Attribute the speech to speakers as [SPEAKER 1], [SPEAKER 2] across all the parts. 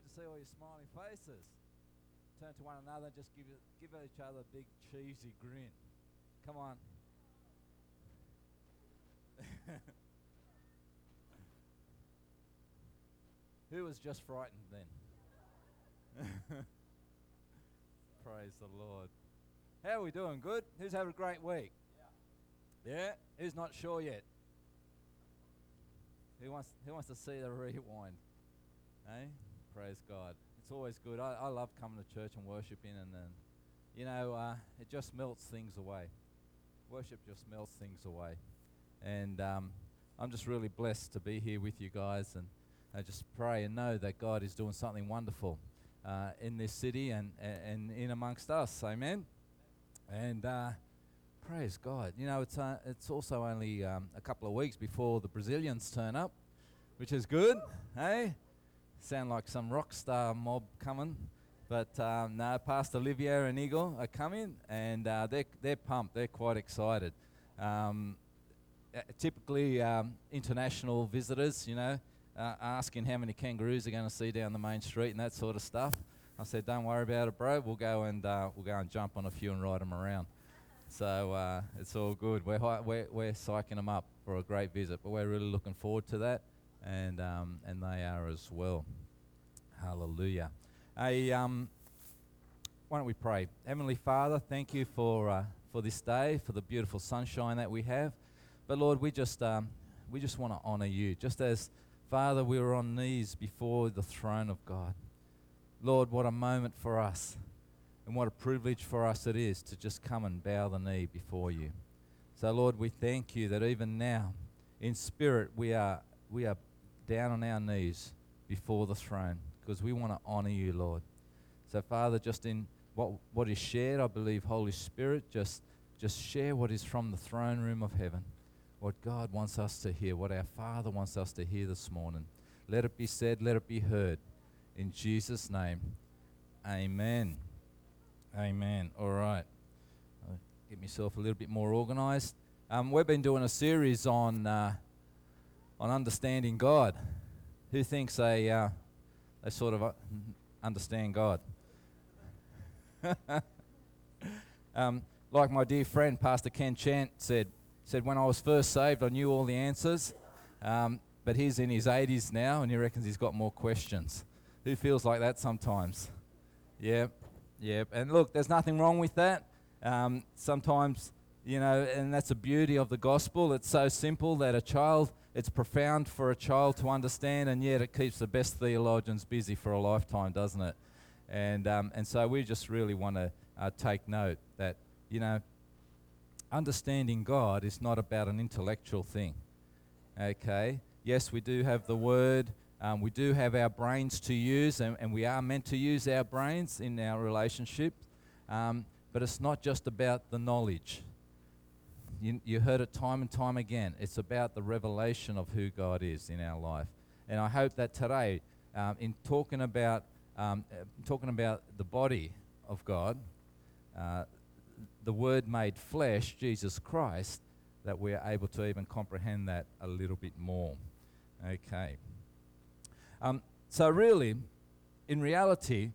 [SPEAKER 1] Good to see all your smiling faces. Turn to one another and just give, give each other a big cheesy grin. Come on. Who was just frightened then? Praise the Lord. How are we doing? Good? Who's having a great week? Yeah. Yeah? Who's not sure yet? Who wants, who wants to see the rewind? Hey? Praise God. It's always good. I, I love coming to church and worshiping, and then, you know, uh, it just melts things away. Worship just melts things away. And um, I'm just really blessed to be here with you guys, and I just pray and know that God is doing something wonderful uh, in this city and, and in amongst us. Amen. And uh, praise God. You know, it's, uh, it's also only um, a couple of weeks before the Brazilians turn up, which is good. Hey? Sound like some rock star mob coming. But um, no, Pastor Olivia and Eagle are coming, and uh, they're, they're pumped. They're quite excited. Um, uh, typically, um, international visitors, you know, uh, asking how many kangaroos are going to see down the main street and that sort of stuff. I said, "Don't worry about it, bro. We'll go and uh, we'll go and jump on a few and ride them around." So uh, it's all good. We're, hi- we're we're psyching them up for a great visit, but we're really looking forward to that, and um, and they are as well. Hallelujah. Um, why don't we pray? Heavenly Father, thank you for uh, for this day, for the beautiful sunshine that we have. But Lord, we just um, we just want to honor you, just as Father, we were on knees before the throne of God. Lord, what a moment for us, and what a privilege for us it is to just come and bow the knee before you. So, Lord, we thank you that even now, in spirit, we are, we are down on our knees before the throne because we want to honor you, Lord. So, Father, just in what, what is shared, I believe, Holy Spirit, just, just share what is from the throne room of heaven, what God wants us to hear, what our Father wants us to hear this morning. Let it be said, let it be heard. In Jesus' name, amen. Amen. All right. I'll get myself a little bit more organized. Um, we've been doing a series on, uh, on understanding God. Who thinks they, uh, they sort of uh, understand God? um, like my dear friend, Pastor Ken Chant said, said, when I was first saved, I knew all the answers. Um, but he's in his 80s now, and he reckons he's got more questions. Who feels like that sometimes? Yep, yep. And look, there's nothing wrong with that. Um, sometimes, you know, and that's the beauty of the gospel. It's so simple that a child, it's profound for a child to understand, and yet it keeps the best theologians busy for a lifetime, doesn't it? And, um, and so we just really want to uh, take note that, you know, understanding God is not about an intellectual thing. Okay? Yes, we do have the Word, um, we do have our brains to use, and, and, we are meant to use our brains in our relationship. Um, but it's not just about the knowledge. You, you heard it time and time again. It's about the revelation of who God is in our life. And I hope that today, um, in talking about um, talking about the body of God, uh, the Word made flesh, Jesus Christ, that we're able to even comprehend that a little bit more. Okay. Um, so, really, in reality,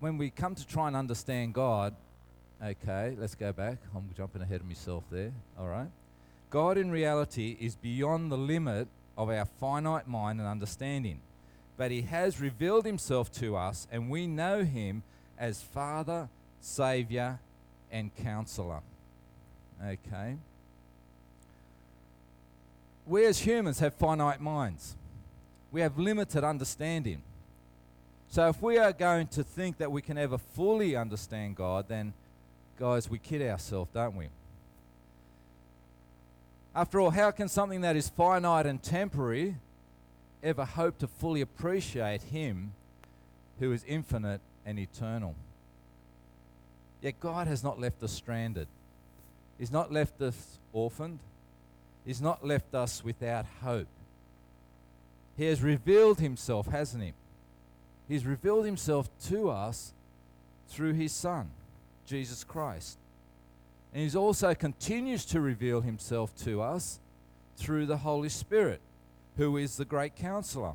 [SPEAKER 1] when we come to try and understand God, okay, let's go back. I'm jumping ahead of myself there. All right. God, in reality, is beyond the limit of our finite mind and understanding. But He has revealed Himself to us, and we know Him as Father, Savior, and Counselor. Okay we as humans have finite minds. We have limited understanding. So if we are going to think that we can ever fully understand God, then, guys, we kid ourselves, don't we? After all, how can something that is finite and temporary ever hope to fully appreciate Him who is infinite and eternal? Yet God has not left us stranded. He's not left us orphaned. He's not left us without hope. He has revealed himself, hasn't he? He's revealed himself to us through his Son, Jesus Christ. And he also continues to reveal himself to us through the Holy Spirit, who is the great counselor.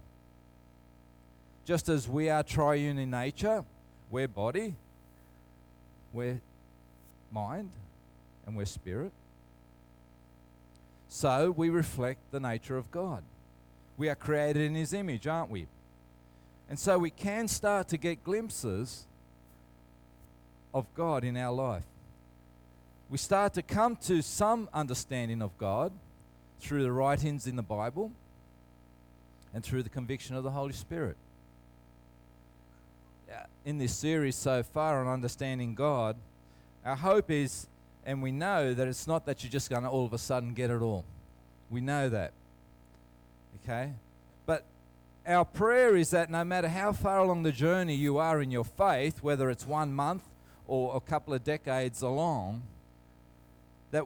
[SPEAKER 1] Just as we are triune in nature, we're body, we're mind, and we're spirit. So we reflect the nature of God. We are created in His image, aren't we? And so we can start to get glimpses of God in our life. We start to come to some understanding of God through the writings in the Bible and through the conviction of the Holy Spirit. In this series so far on understanding God, our hope is, and we know that it's not that you're just going to all of a sudden get it all. We know that. Okay? But our prayer is that no matter how far along the journey you are in your faith, whether it's one month or a couple of decades along, that,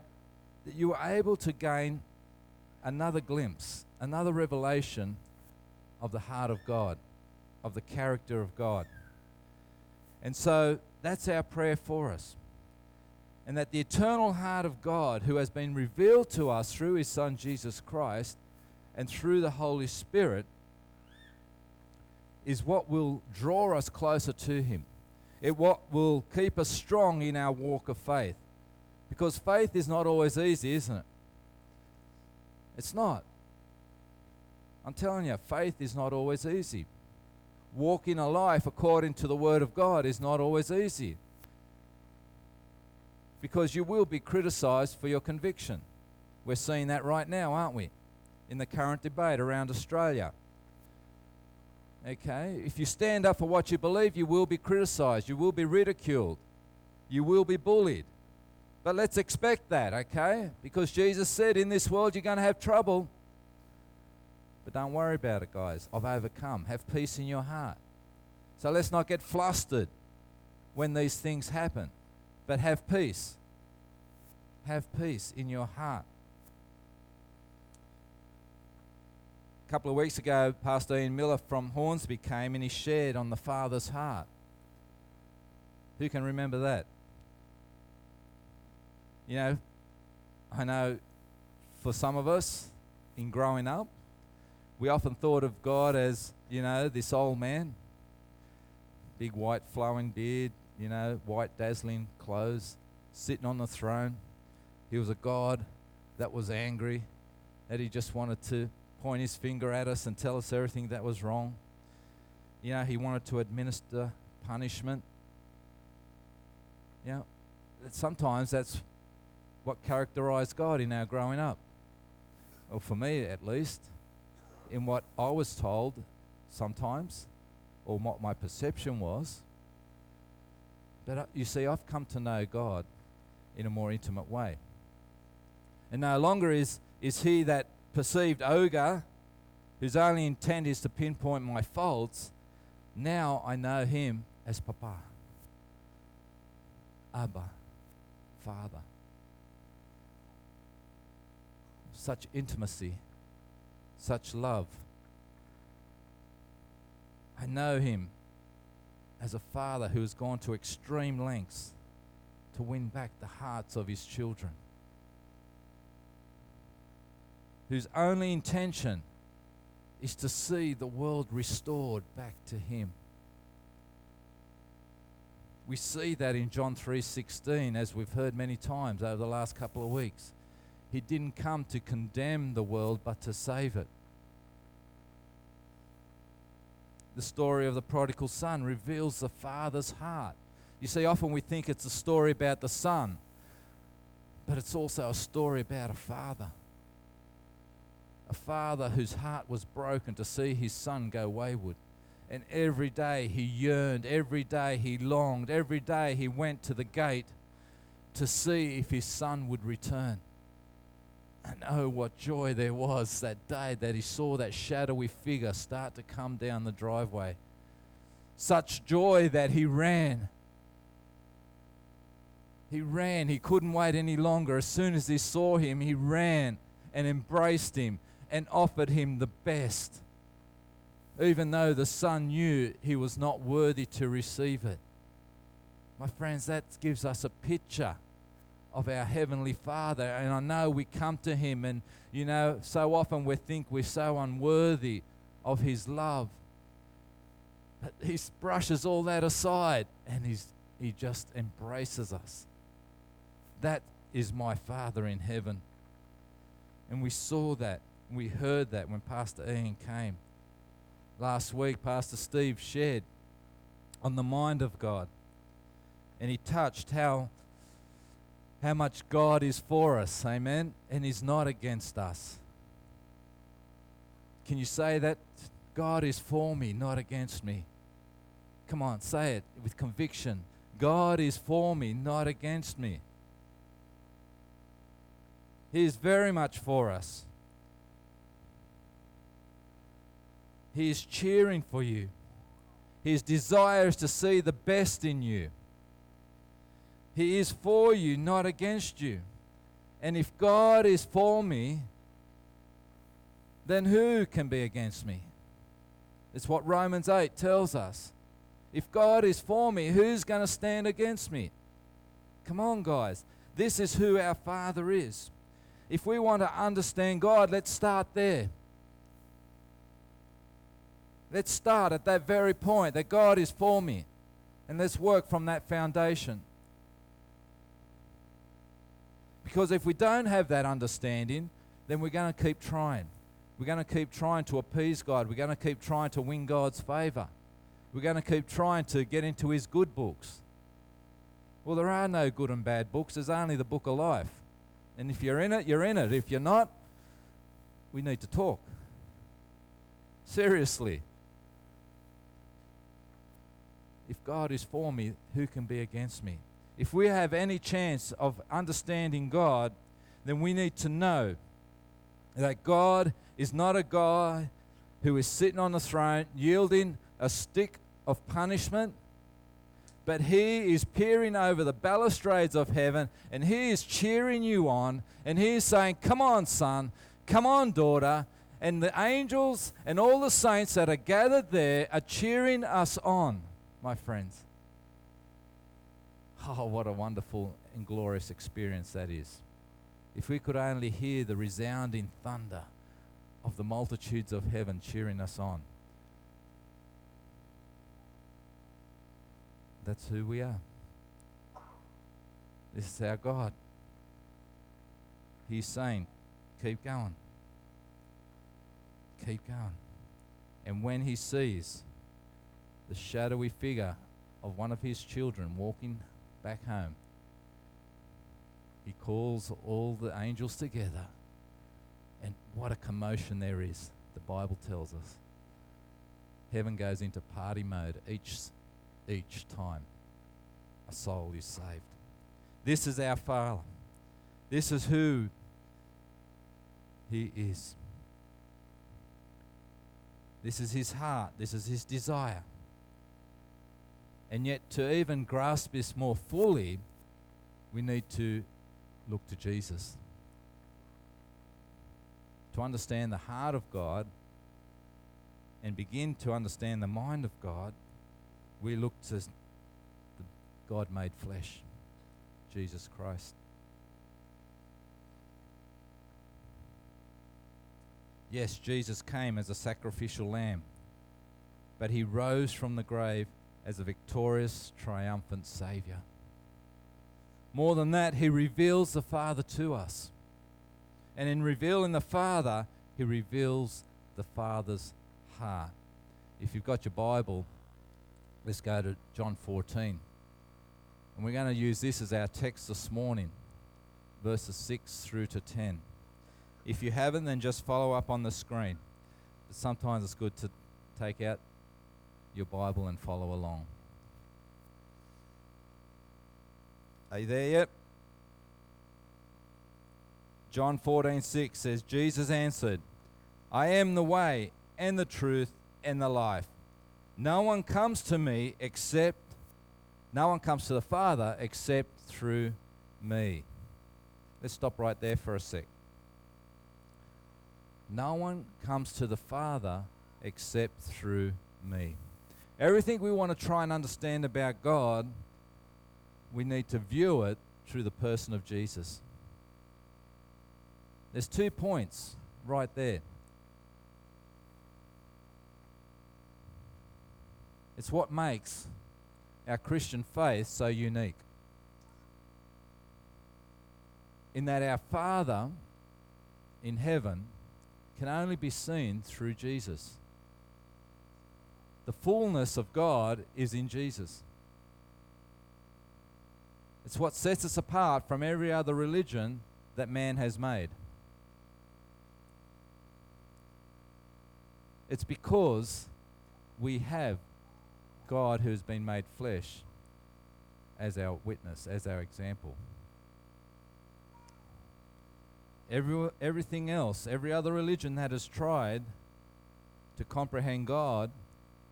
[SPEAKER 1] that you are able to gain another glimpse, another revelation of the heart of God, of the character of God. And so that's our prayer for us. And that the eternal heart of God, who has been revealed to us through his Son Jesus Christ and through the Holy Spirit, is what will draw us closer to him. It what will keep us strong in our walk of faith. Because faith is not always easy, isn't it? It's not. I'm telling you, faith is not always easy. Walking a life according to the Word of God is not always easy. Because you will be criticized for your conviction. We're seeing that right now, aren't we? In the current debate around Australia. Okay? If you stand up for what you believe, you will be criticized. You will be ridiculed. You will be bullied. But let's expect that, okay? Because Jesus said, in this world you're going to have trouble. But don't worry about it, guys. I've overcome. Have peace in your heart. So let's not get flustered when these things happen, but have peace. Have peace in your heart. A couple of weeks ago, Pastor Ian Miller from Hornsby came and he shared on the Father's heart. Who can remember that? You know, I know for some of us in growing up, we often thought of God as, you know, this old man, big white flowing beard, you know, white dazzling clothes, sitting on the throne. He was a God that was angry, that he just wanted to point his finger at us and tell us everything that was wrong. You know, he wanted to administer punishment. You know, sometimes that's what characterized God in our growing up. Well, for me at least, in what I was told sometimes, or what my perception was. But uh, you see, I've come to know God in a more intimate way. And no longer is, is he that perceived ogre whose only intent is to pinpoint my faults. Now I know him as Papa, Abba, Father. such intimacy, such love. I know him as a father who has gone to extreme lengths to win back the hearts of his children, whose only intention is to see the world restored back to him. We see that in John 3:16 as we've heard many times over the last couple of weeks. He didn't come to condemn the world, but to save it. The story of the prodigal son reveals the father's heart. You see, often we think it's a story about the son, but it's also a story about a father. A father whose heart was broken to see his son go wayward. And every day he yearned, every day he longed, every day he went to the gate to see if his son would return. And oh, what joy there was that day that he saw that shadowy figure start to come down the driveway. Such joy that he ran. He ran. He couldn't wait any longer. As soon as he saw him, he ran and embraced him and offered him the best, even though the son knew he was not worthy to receive it. My friends, that gives us a picture of our Heavenly Father. And I know we come to Him, and you know, so often we think we're so unworthy of His love. But he brushes all that aside and he's, he just embraces us. That is my Father in heaven. And we saw that, we heard that when Pastor Ian came. Last week, Pastor Steve shared on the mind of God. And he touched how, how much God is for us, amen? And he's not against us. Can you say that? God is for me, not against me. Come on, say it with conviction. God is for me, not against me. He is very much for us. He is cheering for you. His desire is to see the best in you. He is for you, not against you. And if God is for me, then who can be against me? It's what Romans 8 tells us. If God is for me, who's going to stand against me? Come on, guys. This is who our Father is. If we want to understand God, let's start there. Let's start at that very point that God is for me. And let's work from that foundation. Because if we don't have that understanding, then we're going to keep trying. We're going to keep trying to appease God. We're going to keep trying to win God's favor. We're going to keep trying to get into His good books. Well, there are no good and bad books, there's only the book of life. And if you're in it, you're in it. If you're not, we need to talk. Seriously. If God is for me, who can be against me? If we have any chance of understanding God, then we need to know that God is not a God who is sitting on the throne yielding a stick of punishment, but He is peering over the balustrades of heaven and He is cheering you on and He is saying, Come on, son, come on, daughter. And the angels and all the saints that are gathered there are cheering us on my friends. Oh, what a wonderful and glorious experience that is. If we could only hear the resounding thunder of the multitudes of heaven cheering us on. That's who we are. This is our God. He's saying, keep going. Keep going. And when he sees the shadowy figure of one of his children walking back home. He calls all the angels together, and what a commotion there is, the Bible tells us. Heaven goes into party mode each, each time a soul is saved. This is our Father. This is who He is. This is His heart. This is His desire. And yet, to even grasp this more fully, we need to look to Jesus. To understand the heart of God and begin to understand the mind of God, we look to the God made flesh, Jesus Christ. Yes, Jesus came as a sacrificial lamb, but he rose from the grave as a victorious, triumphant Savior. More than that, He reveals the Father to us. And in revealing the Father, He reveals the Father's heart. If you've got your Bible, let's go to John 14. And we're going to use this as our text this morning, verses 6 through to 10. If you haven't, then just follow up on the screen. But sometimes it's good to take out your Bible and follow along. Are you there yet? John 14:6 says Jesus answered, I am the way and the truth and the life. No one comes to me except no one comes to the Father except through me. Let's stop right there for a sec. No one comes to the Father except through me. Everything we want to try and understand about God, we need to view it through the person of Jesus. There's two points right there. It's what makes our Christian faith so unique. In that our Father in heaven can only be seen through Jesus. The fullness of God is in Jesus. It's what sets us apart from every other religion that man has made. It's because we have God who has been made flesh as our witness, as our example. Every, everything else, every other religion that has tried to comprehend God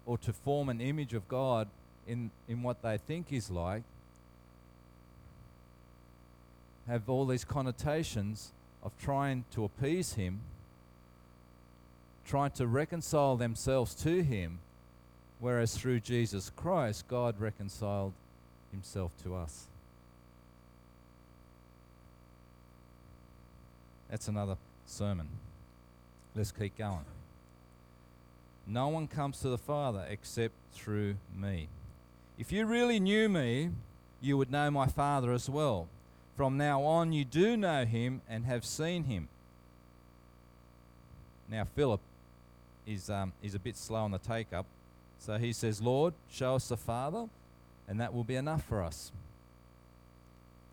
[SPEAKER 1] or to form an image of God in, in what they think is like, have all these connotations of trying to appease Him, trying to reconcile themselves to Him, whereas through Jesus Christ, God reconciled Himself to us. That's another sermon. Let's keep going. No one comes to the Father except through me. If you really knew me, you would know my Father as well. From now on, you do know him and have seen him. Now, Philip is, um, is a bit slow on the take up. So he says, Lord, show us the Father, and that will be enough for us.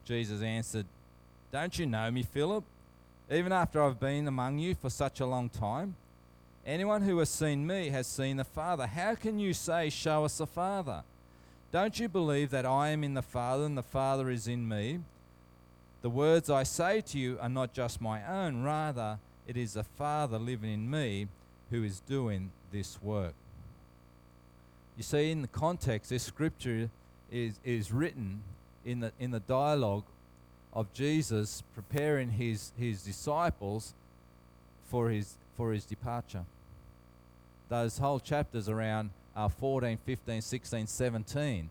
[SPEAKER 1] Jesus answered, Don't you know me, Philip? even after I've been among you for such a long time? Anyone who has seen me has seen the Father. How can you say, Show us the Father? Don't you believe that I am in the Father and the Father is in me? The words I say to you are not just my own, rather, it is the Father living in me who is doing this work. You see, in the context, this scripture is, is written in the, in the dialogue of Jesus preparing his, his disciples for his, for his departure. Those whole chapters around uh, 14, 15, 16, 17,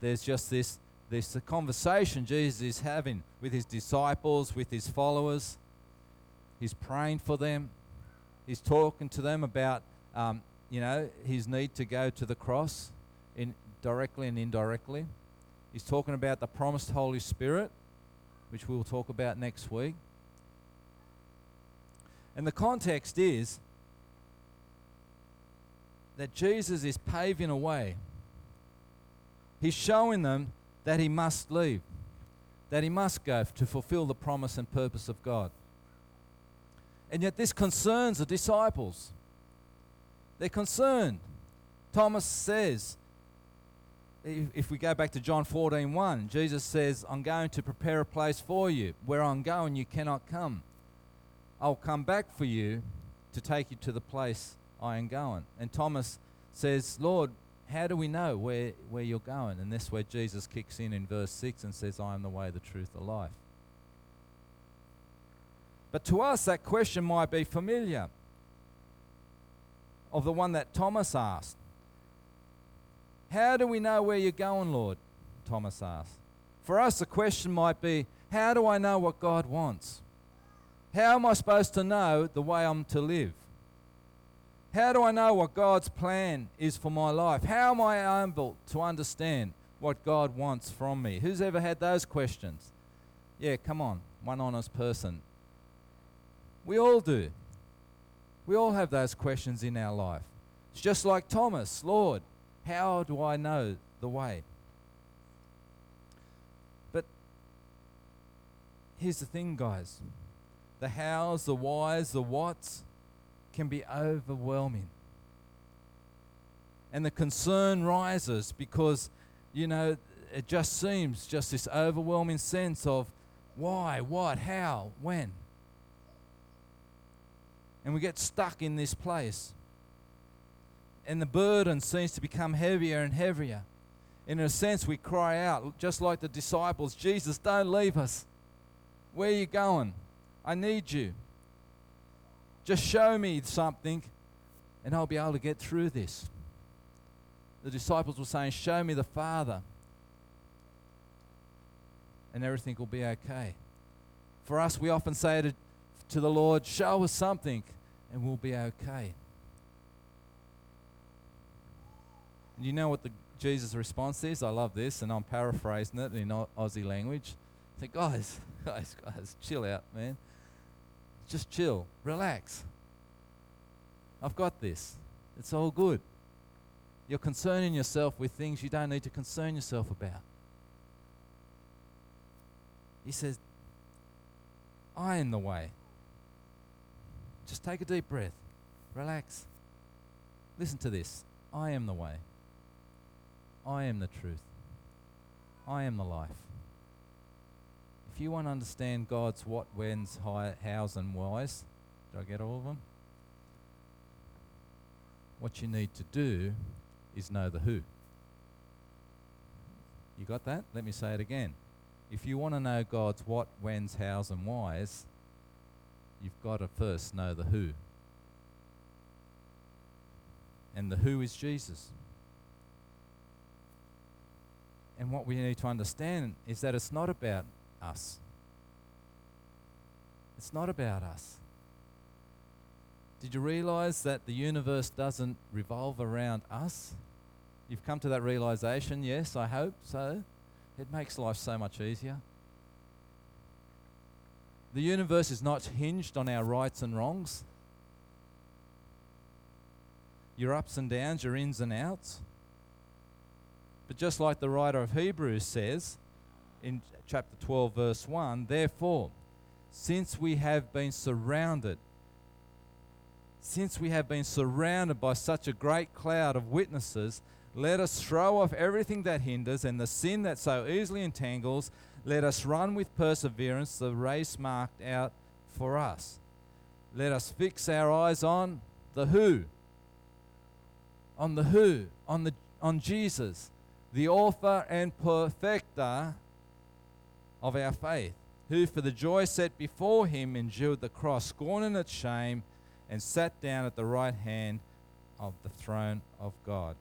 [SPEAKER 1] there's just this, this conversation Jesus is having with his disciples, with his followers. He's praying for them. He's talking to them about, um, you know, his need to go to the cross in directly and indirectly. He's talking about the promised Holy Spirit which we'll talk about next week. And the context is that Jesus is paving a way. He's showing them that he must leave, that he must go to fulfill the promise and purpose of God. And yet, this concerns the disciples. They're concerned. Thomas says, if we go back to John 14 1, Jesus says, I'm going to prepare a place for you. Where I'm going, you cannot come. I'll come back for you to take you to the place I am going. And Thomas says, Lord, how do we know where, where you're going? And that's where Jesus kicks in in verse 6 and says, I am the way, the truth, the life. But to us, that question might be familiar of the one that Thomas asked. How do we know where you're going, Lord? Thomas asked. For us, the question might be how do I know what God wants? How am I supposed to know the way I'm to live? How do I know what God's plan is for my life? How am I able to understand what God wants from me? Who's ever had those questions? Yeah, come on, one honest person. We all do. We all have those questions in our life. It's just like Thomas, Lord, how do I know the way? But here's the thing, guys the hows, the whys, the whats can be overwhelming. And the concern rises because, you know, it just seems just this overwhelming sense of why, what, how, when. And we get stuck in this place and the burden seems to become heavier and heavier. In a sense, we cry out, just like the disciples Jesus, don't leave us. Where are you going? I need you. Just show me something, and I'll be able to get through this. The disciples were saying, Show me the Father, and everything will be okay. For us, we often say to, to the Lord, Show us something, and we'll be okay. You know what the Jesus' response is? I love this, and I'm paraphrasing it in Aussie language. I think, guys, guys, guys, chill out, man. Just chill, relax. I've got this. It's all good. You're concerning yourself with things you don't need to concern yourself about. He says, I am the way. Just take a deep breath. Relax. Listen to this. I am the way. I am the truth. I am the life. If you want to understand God's what, when's, high, hows, and whys, did I get all of them? What you need to do is know the who. You got that? Let me say it again. If you want to know God's what, when's, hows, and whys, you've got to first know the who. And the who is Jesus. And what we need to understand is that it's not about us. It's not about us. Did you realize that the universe doesn't revolve around us? You've come to that realization, yes, I hope so. It makes life so much easier. The universe is not hinged on our rights and wrongs, your ups and downs, your ins and outs. But just like the writer of Hebrews says in chapter 12, verse 1, therefore, since we have been surrounded, since we have been surrounded by such a great cloud of witnesses, let us throw off everything that hinders and the sin that so easily entangles. Let us run with perseverance the race marked out for us. Let us fix our eyes on the who. On the who, on the on Jesus, the author and perfecter of our faith, who for the joy set before him endured the cross, scorning its shame, and sat down at the right hand of the throne of God.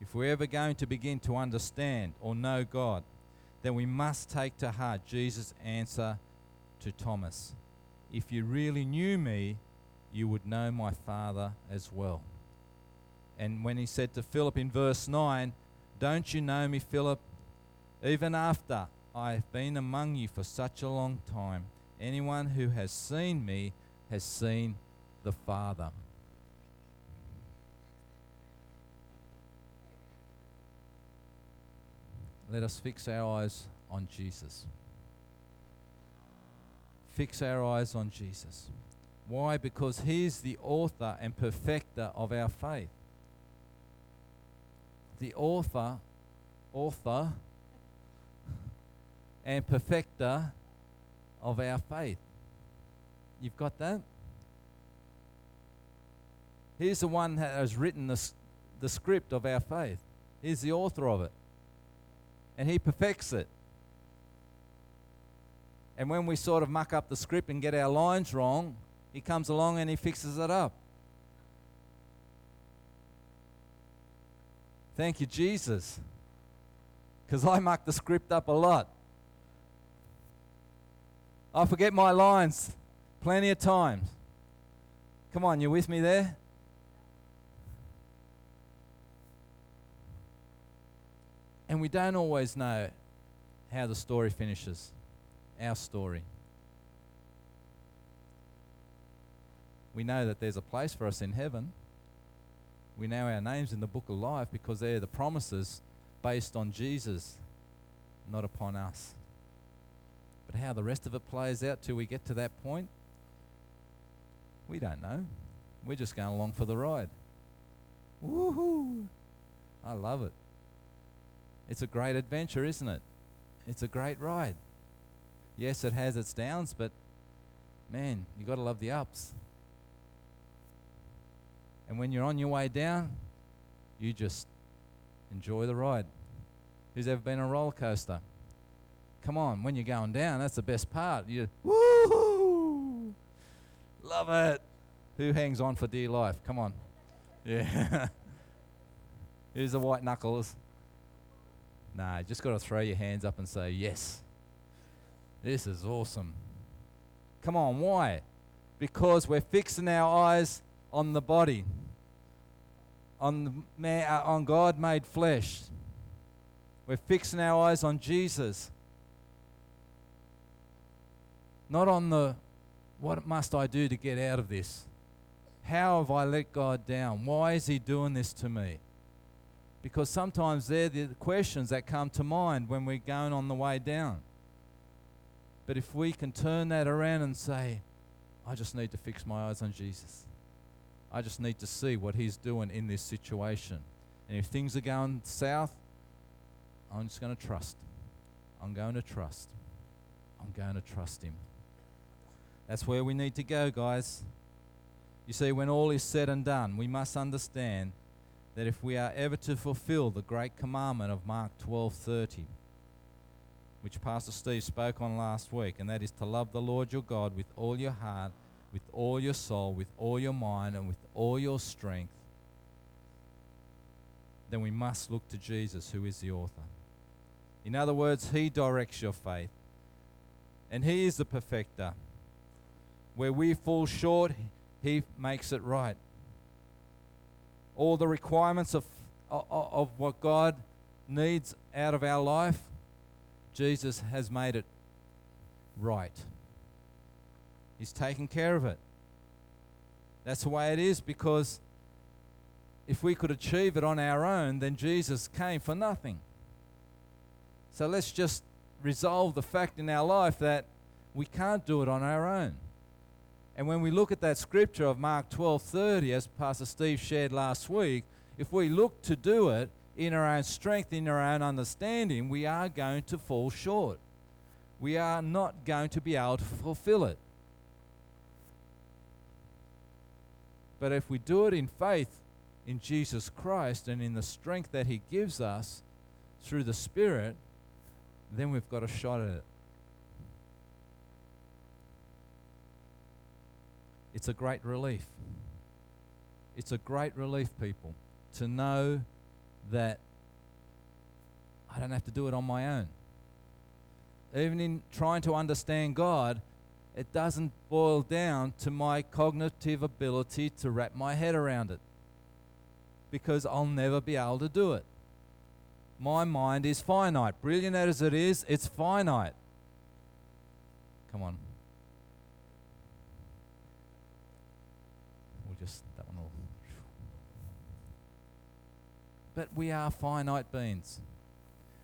[SPEAKER 1] If we're ever going to begin to understand or know God, then we must take to heart Jesus' answer to Thomas. If you really knew me, you would know my Father as well. And when he said to Philip in verse 9, Don't you know me, Philip? Even after I have been among you for such a long time, anyone who has seen me has seen the Father. let us fix our eyes on Jesus. Fix our eyes on Jesus. Why? Because He is the author and perfecter of our faith. The author, author, and perfecter of our faith. You've got that? He's the one that has written the, the script of our faith. He's the author of it and He perfects it. And when we sort of muck up the script and get our lines wrong, He comes along and He fixes it up. Thank you, Jesus. Because I muck the script up a lot. I forget my lines plenty of times. Come on, you with me there? And we don't always know how the story finishes, our story. We know that there's a place for us in heaven. We know our names in the book of life because they're the promises based on Jesus, not upon us. But how the rest of it plays out till we get to that point, we don't know. We're just going along for the ride. Woohoo! I love it. It's a great adventure, isn't it? It's a great ride. Yes, it has its downs, but man, you got to love the ups. And when you're on your way down, you just enjoy the ride. Who's ever been on a roller coaster? Come on, when you're going down, that's the best part. You woo love it. Who hangs on for dear life? Come on. Yeah. Here's the white knuckles. Nah, you just got to throw your hands up and say, Yes, this is awesome. Come on, why? Because we're fixing our eyes on the body. on, the uh, on God made flesh. We're fixing our eyes on Jesus. Not on the what must I do to get out of this? How have I let God down? Why is He doing this to me? Because sometimes they're the questions that come to mind when we're going on the way down. But if we can turn that around and say, I just need to fix my eyes on Jesus. I just need to see what He's doing in this situation. And if things are going south, I'm just going to trust. I'm going to trust. I'm going to trust Him. That's where we need to go, guys. You see, when all is said and done, we must understand that if we are ever to fulfill the great commandment of Mark 12:30, which Pastor Steve spoke on last week, and that is to love the Lord your God with all your heart, with all your soul, with all your mind, and with all your strength, then we must look to Jesus, who is the author. In other words, He directs your faith, and He is the perfecter. Where we fall short, He makes it right. All the requirements of, of, what God needs out of our life, Jesus has made it right. He's taken care of it. That's the way it is because if we could achieve it on our own, then Jesus came for nothing. So let's just resolve the fact in our life that we can't do it on our own. And when we look at that scripture of Mark 12:30 as Pastor Steve shared last week, if we look to do it in our own strength, in our own understanding, we are going to fall short. We are not going to be able to fulfill it. But if we do it in faith in Jesus Christ and in the strength that He gives us through the Spirit, then we've got a shot at it. It's a great relief. It's a great relief, people, to know that I don't have to do it on my own. Even in trying to understand God, it doesn't boil down to my cognitive ability to wrap my head around it because I'll never be able to do it. My mind is finite. Brilliant as it is, it's finite. Come on. We'll just, that one will. But we are finite beings.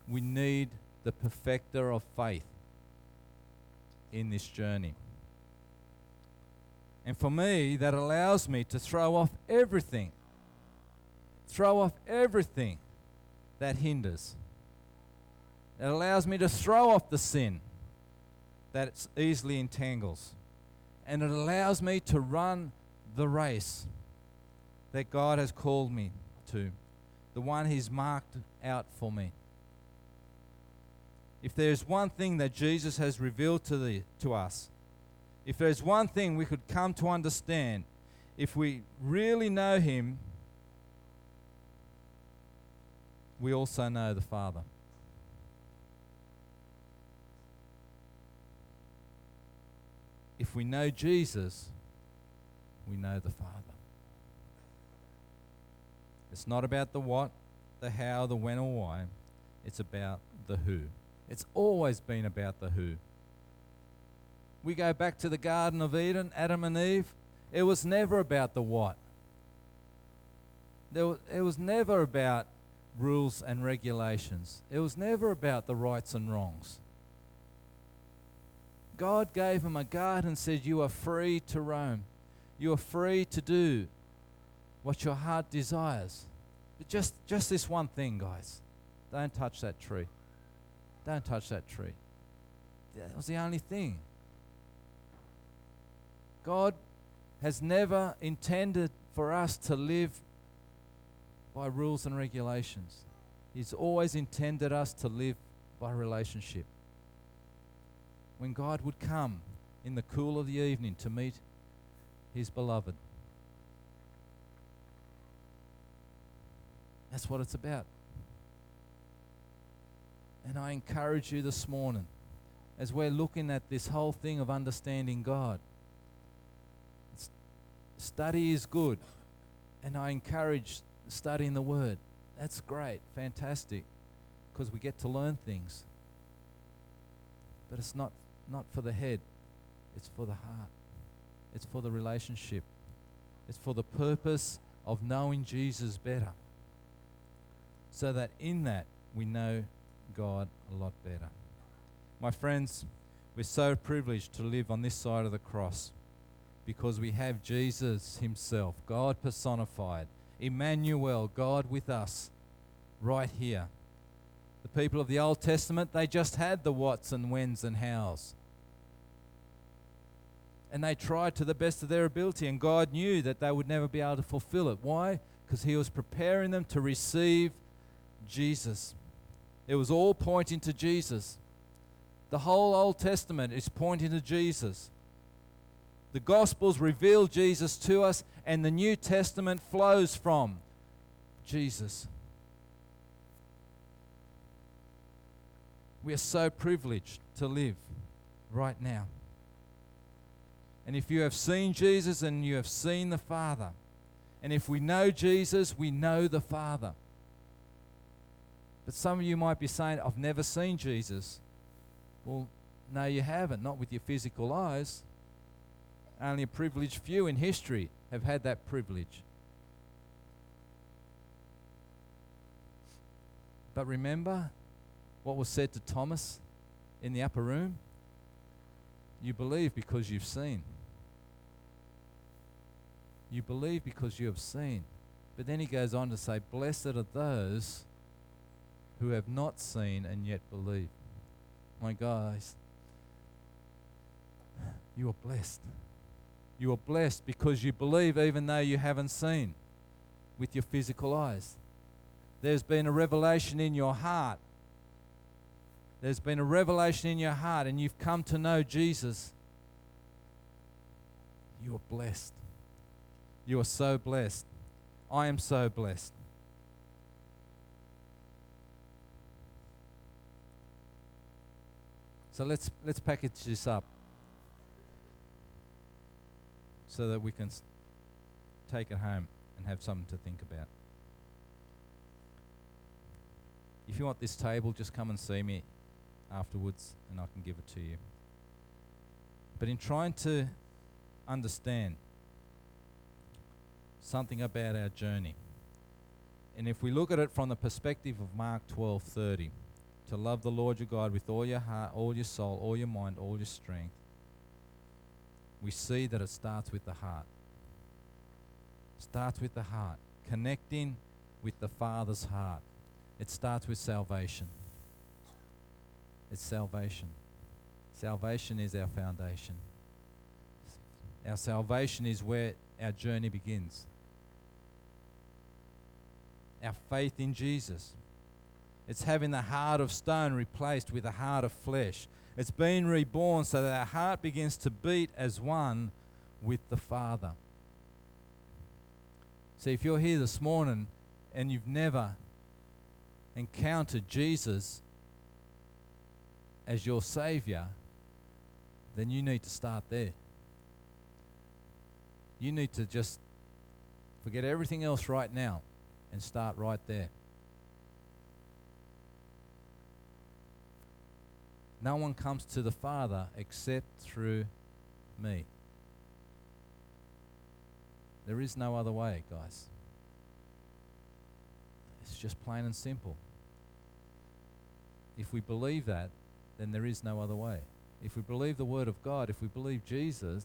[SPEAKER 1] We need the perfecter of faith in this journey. And for me, that allows me to throw off everything. Throw off everything that hinders. It allows me to throw off the sin that easily entangles. And it allows me to run the race that God has called me to, the one He's marked out for me. If there's one thing that Jesus has revealed to, the, to us, if there's one thing we could come to understand, if we really know Him, we also know the Father. If we know Jesus, we know the Father. It's not about the what, the how, the when, or why. It's about the who. It's always been about the who. We go back to the Garden of Eden, Adam and Eve. It was never about the what. There it was never about rules and regulations. It was never about the rights and wrongs. God gave him a garden and said, You are free to roam. You are free to do what your heart desires. But just, just this one thing, guys. Don't touch that tree. Don't touch that tree. That was the only thing. God has never intended for us to live by rules and regulations. He's always intended us to live by relationship. When God would come in the cool of the evening to meet his beloved. That's what it's about. And I encourage you this morning, as we're looking at this whole thing of understanding God, study is good. And I encourage studying the Word. That's great, fantastic, because we get to learn things. But it's not, not for the head, it's for the heart, it's for the relationship, it's for the purpose of knowing Jesus better. So that in that we know God a lot better. My friends, we're so privileged to live on this side of the cross because we have Jesus Himself, God personified, Emmanuel, God with us, right here. The people of the Old Testament, they just had the whats and whens and hows. And they tried to the best of their ability, and God knew that they would never be able to fulfill it. Why? Because He was preparing them to receive Jesus. It was all pointing to Jesus. The whole Old Testament is pointing to Jesus. The Gospels reveal Jesus to us, and the New Testament flows from Jesus. We are so privileged to live right now. And if you have seen Jesus and you have seen the Father, and if we know Jesus, we know the Father. But some of you might be saying, I've never seen Jesus. Well, no, you haven't, not with your physical eyes. Only a privileged few in history have had that privilege. But remember what was said to Thomas in the upper room? You believe because you've seen. You believe because you have seen. But then he goes on to say, Blessed are those who have not seen and yet believe. My guys, you are blessed. You are blessed because you believe even though you haven't seen with your physical eyes. There's been a revelation in your heart. There's been a revelation in your heart, and you've come to know Jesus. You are blessed. You are so blessed. I am so blessed. So let's let's package this up so that we can take it home and have something to think about. If you want this table, just come and see me afterwards and I can give it to you. But in trying to understand something about our journey, and if we look at it from the perspective of Mark 12:30, to love the Lord your God with all your heart, all your soul, all your mind, all your strength, we see that it starts with the heart. Starts with the heart, connecting with the Father's heart. It starts with salvation. It's salvation. Salvation is our foundation. Our salvation is where our journey begins. Our faith in Jesus. It's having the heart of stone replaced with a heart of flesh. It's being reborn so that our heart begins to beat as one with the Father. See, if you're here this morning and you've never encountered Jesus as your Savior, then you need to start there. You need to just forget everything else right now and start right there. No one comes to the Father except through me. There is no other way, guys. It's just plain and simple. If we believe that, then there is no other way. If we believe the Word of God, if we believe Jesus,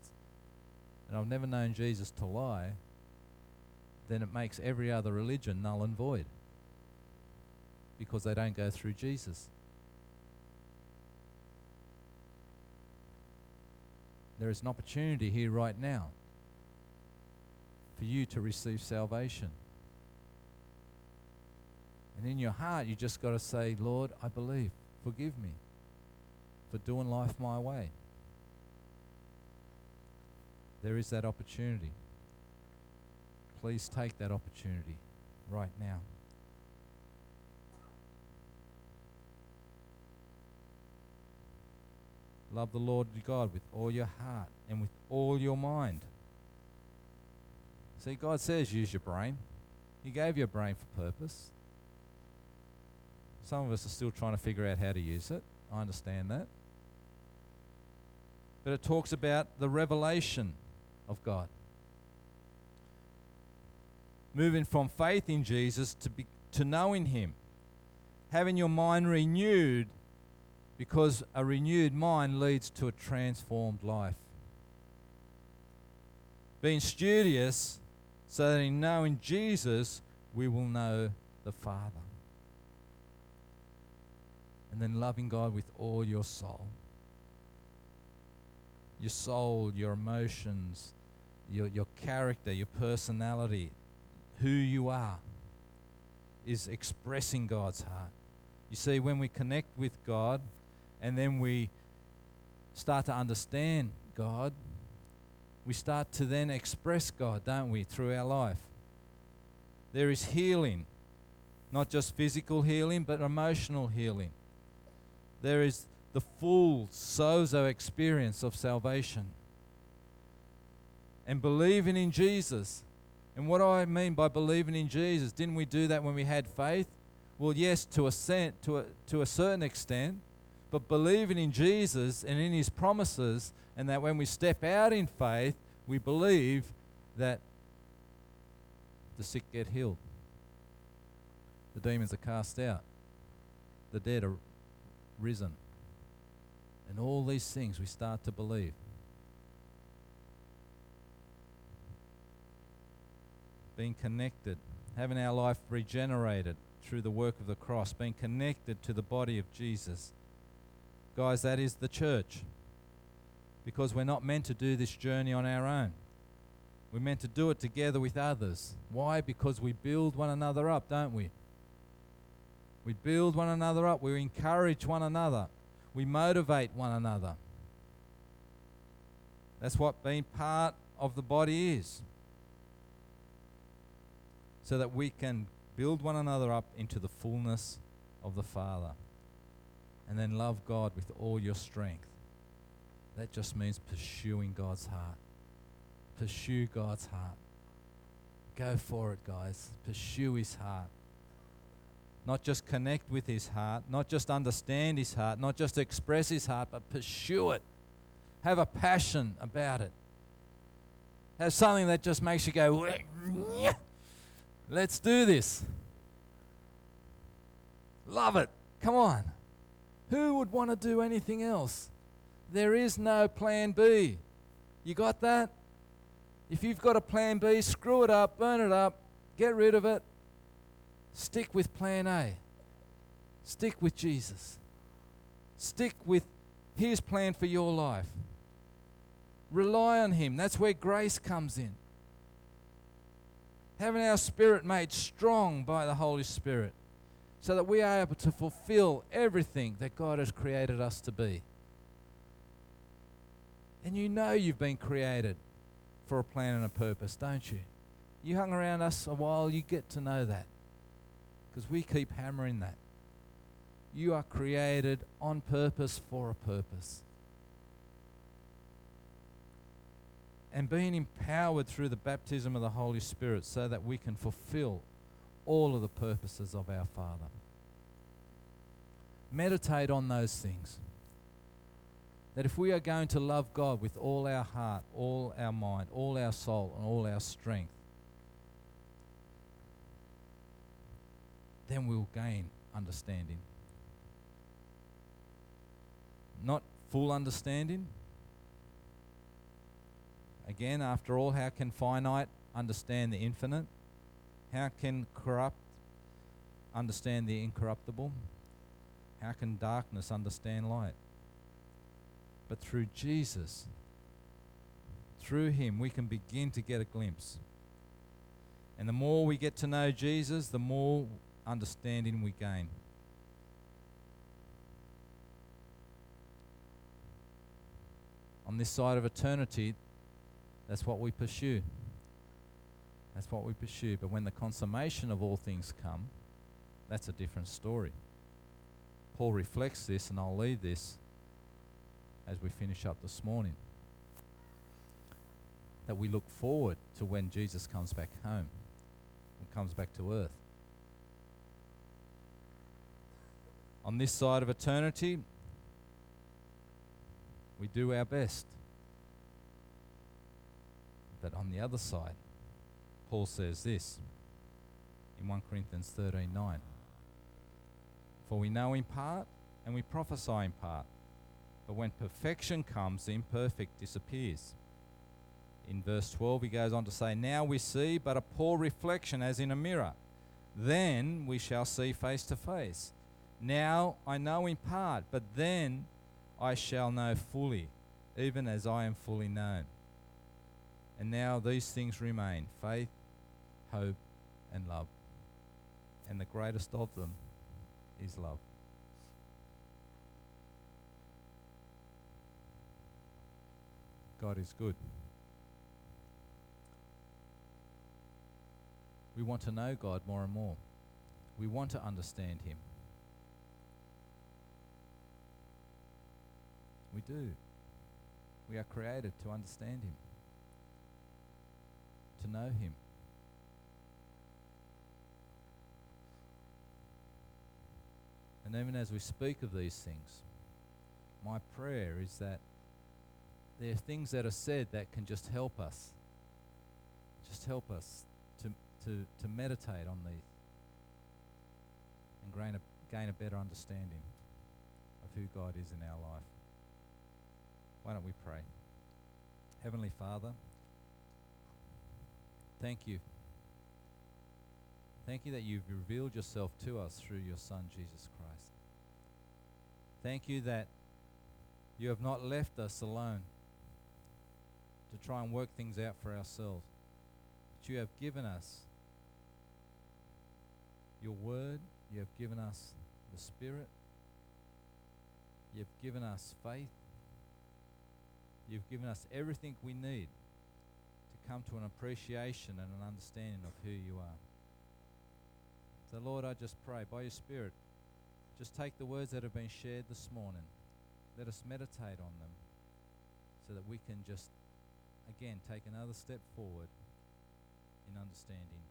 [SPEAKER 1] and I've never known Jesus to lie, then it makes every other religion null and void because they don't go through Jesus. There is an opportunity here right now for you to receive salvation. And in your heart, you just got to say, Lord, I believe. Forgive me for doing life my way. There is that opportunity. Please take that opportunity right now. Love the Lord your God with all your heart and with all your mind. See, God says use your brain. He gave you a brain for purpose. Some of us are still trying to figure out how to use it. I understand that. But it talks about the revelation of God. Moving from faith in Jesus to, be, to knowing Him. Having your mind renewed because a renewed mind leads to a transformed life. Being studious so that in knowing Jesus we will know the Father. And then loving God with all your soul. Your soul, your emotions, your, your character, your personality, who you are, is expressing God's heart. You see, when we connect with God and then we start to understand God, we start to then express God, don't we, through our life. There is healing, not just physical healing, but emotional healing. There is the full sozo experience of salvation. And believing in Jesus. And what I mean by believing in Jesus? Didn't we do that when we had faith? Well, yes, to a, to a, to a certain extent. But believing in Jesus and in his promises, and that when we step out in faith, we believe that the sick get healed, the demons are cast out, the dead are risen. And all these things we start to believe. Being connected, having our life regenerated through the work of the cross, being connected to the body of Jesus. Guys, that is the church. Because we're not meant to do this journey on our own. We're meant to do it together with others. Why? Because we build one another up, don't we? We build one another up. We encourage one another. We motivate one another. That's what being part of the body is. So that we can build one another up into the fullness of the Father. And then love God with all your strength. That just means pursuing God's heart. Pursue God's heart. Go for it, guys. Pursue His heart. Not just connect with His heart, not just understand His heart, not just express His heart, but pursue it. Have a passion about it. Have something that just makes you go, let's do this. Love it. Come on. Who would want to do anything else? There is no plan B. You got that? If you've got a plan B, screw it up, burn it up, get rid of it. Stick with plan A. Stick with Jesus. Stick with His plan for your life. Rely on Him. That's where grace comes in. Having our spirit made strong by the Holy Spirit so that we are able to fulfill everything that God has created us to be. And you know you've been created for a plan and a purpose, don't you? You hung around us a while, you get to know that. Because we keep hammering that. You are created on purpose for a purpose. And being empowered through the baptism of the Holy Spirit so that we can fulfill all of the purposes of our Father. Meditate on those things. That if we are going to love God with all our heart, all our mind, all our soul, and all our strength, then we'll gain understanding. Not full understanding. Again, after all, how can finite understand the infinite? How can corrupt understand the incorruptible? How can darkness understand light? But through Jesus, through Him, we can begin to get a glimpse. And the more we get to know Jesus, the more understanding we gain. On this side of eternity, that's what we pursue. That's what we pursue. But when the consummation of all things come, that's a different story. Paul reflects this, and I'll leave this as we finish up this morning. That we look forward to when Jesus comes back home. and comes back to earth. On this side of eternity, we do our best. But on the other side, Paul says this in 1 Corinthians 13:9. For we know in part and we prophesy in part. But when perfection comes, the imperfect disappears. In verse 12, he goes on to say, Now we see but a poor reflection as in a mirror. Then we shall see face to face. Now I know in part, but then I shall know fully, even as I am fully known. And now these things remain faith, hope, and love. And the greatest of them is love. God is good. We want to know God more and more. We want to understand Him. We do. We are created to understand Him, to know Him. And even as we speak of these things, my prayer is that there are things that are said that can just help us. Just help us to, to, to meditate on these and gain a, gain a better understanding of who God is in our life. Why don't we pray? Heavenly Father, thank you. Thank you that you've revealed yourself to us through your Son, Jesus Christ. Thank you that you have not left us alone to try and work things out for ourselves. But you have given us your word, you have given us the Spirit, you have given us faith, you've given us everything we need to come to an appreciation and an understanding of who you are. So, Lord, I just pray by your Spirit, just take the words that have been shared this morning. Let us meditate on them so that we can just again, take another step forward in understanding